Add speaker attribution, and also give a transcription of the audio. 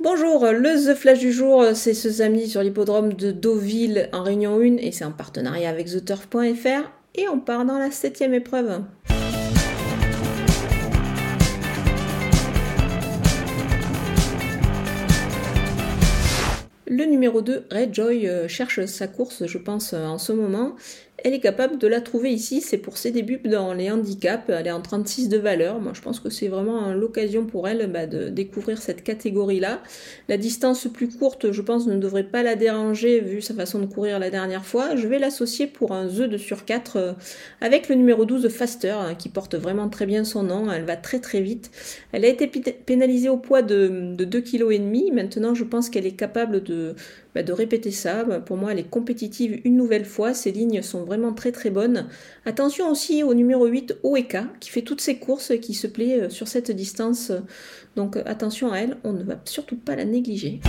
Speaker 1: Bonjour, le The Flash du jour, c'est ce samedi sur l'hippodrome de Deauville en Réunion 1 et c'est en partenariat avec TheTurf.fr et on part dans la septième épreuve. Le numéro 2, Red Joy, cherche sa course, je pense, euh, en ce moment. Elle est capable de la trouver ici, c'est pour ses débuts dans les handicaps, elle est en 36 de valeur. Moi je pense que c'est vraiment l'occasion pour elle bah, de découvrir cette catégorie-là. La distance plus courte, je pense, ne devrait pas la déranger vu sa façon de courir la dernière fois. Je vais l'associer pour un The de sur 4 euh, avec le numéro 12 Faster hein, qui porte vraiment très bien son nom, elle va très très vite. Elle a été pénalisée au poids de, de 2,5 kg. Maintenant je pense qu'elle est capable de, bah, de répéter ça. Bah, pour moi elle est compétitive une nouvelle fois, ses lignes sont vraiment très très bonne. Attention aussi au numéro 8, Oeka, qui fait toutes ses courses, qui se plaît euh, sur cette distance. Donc attention à elle, on ne va surtout pas la négliger.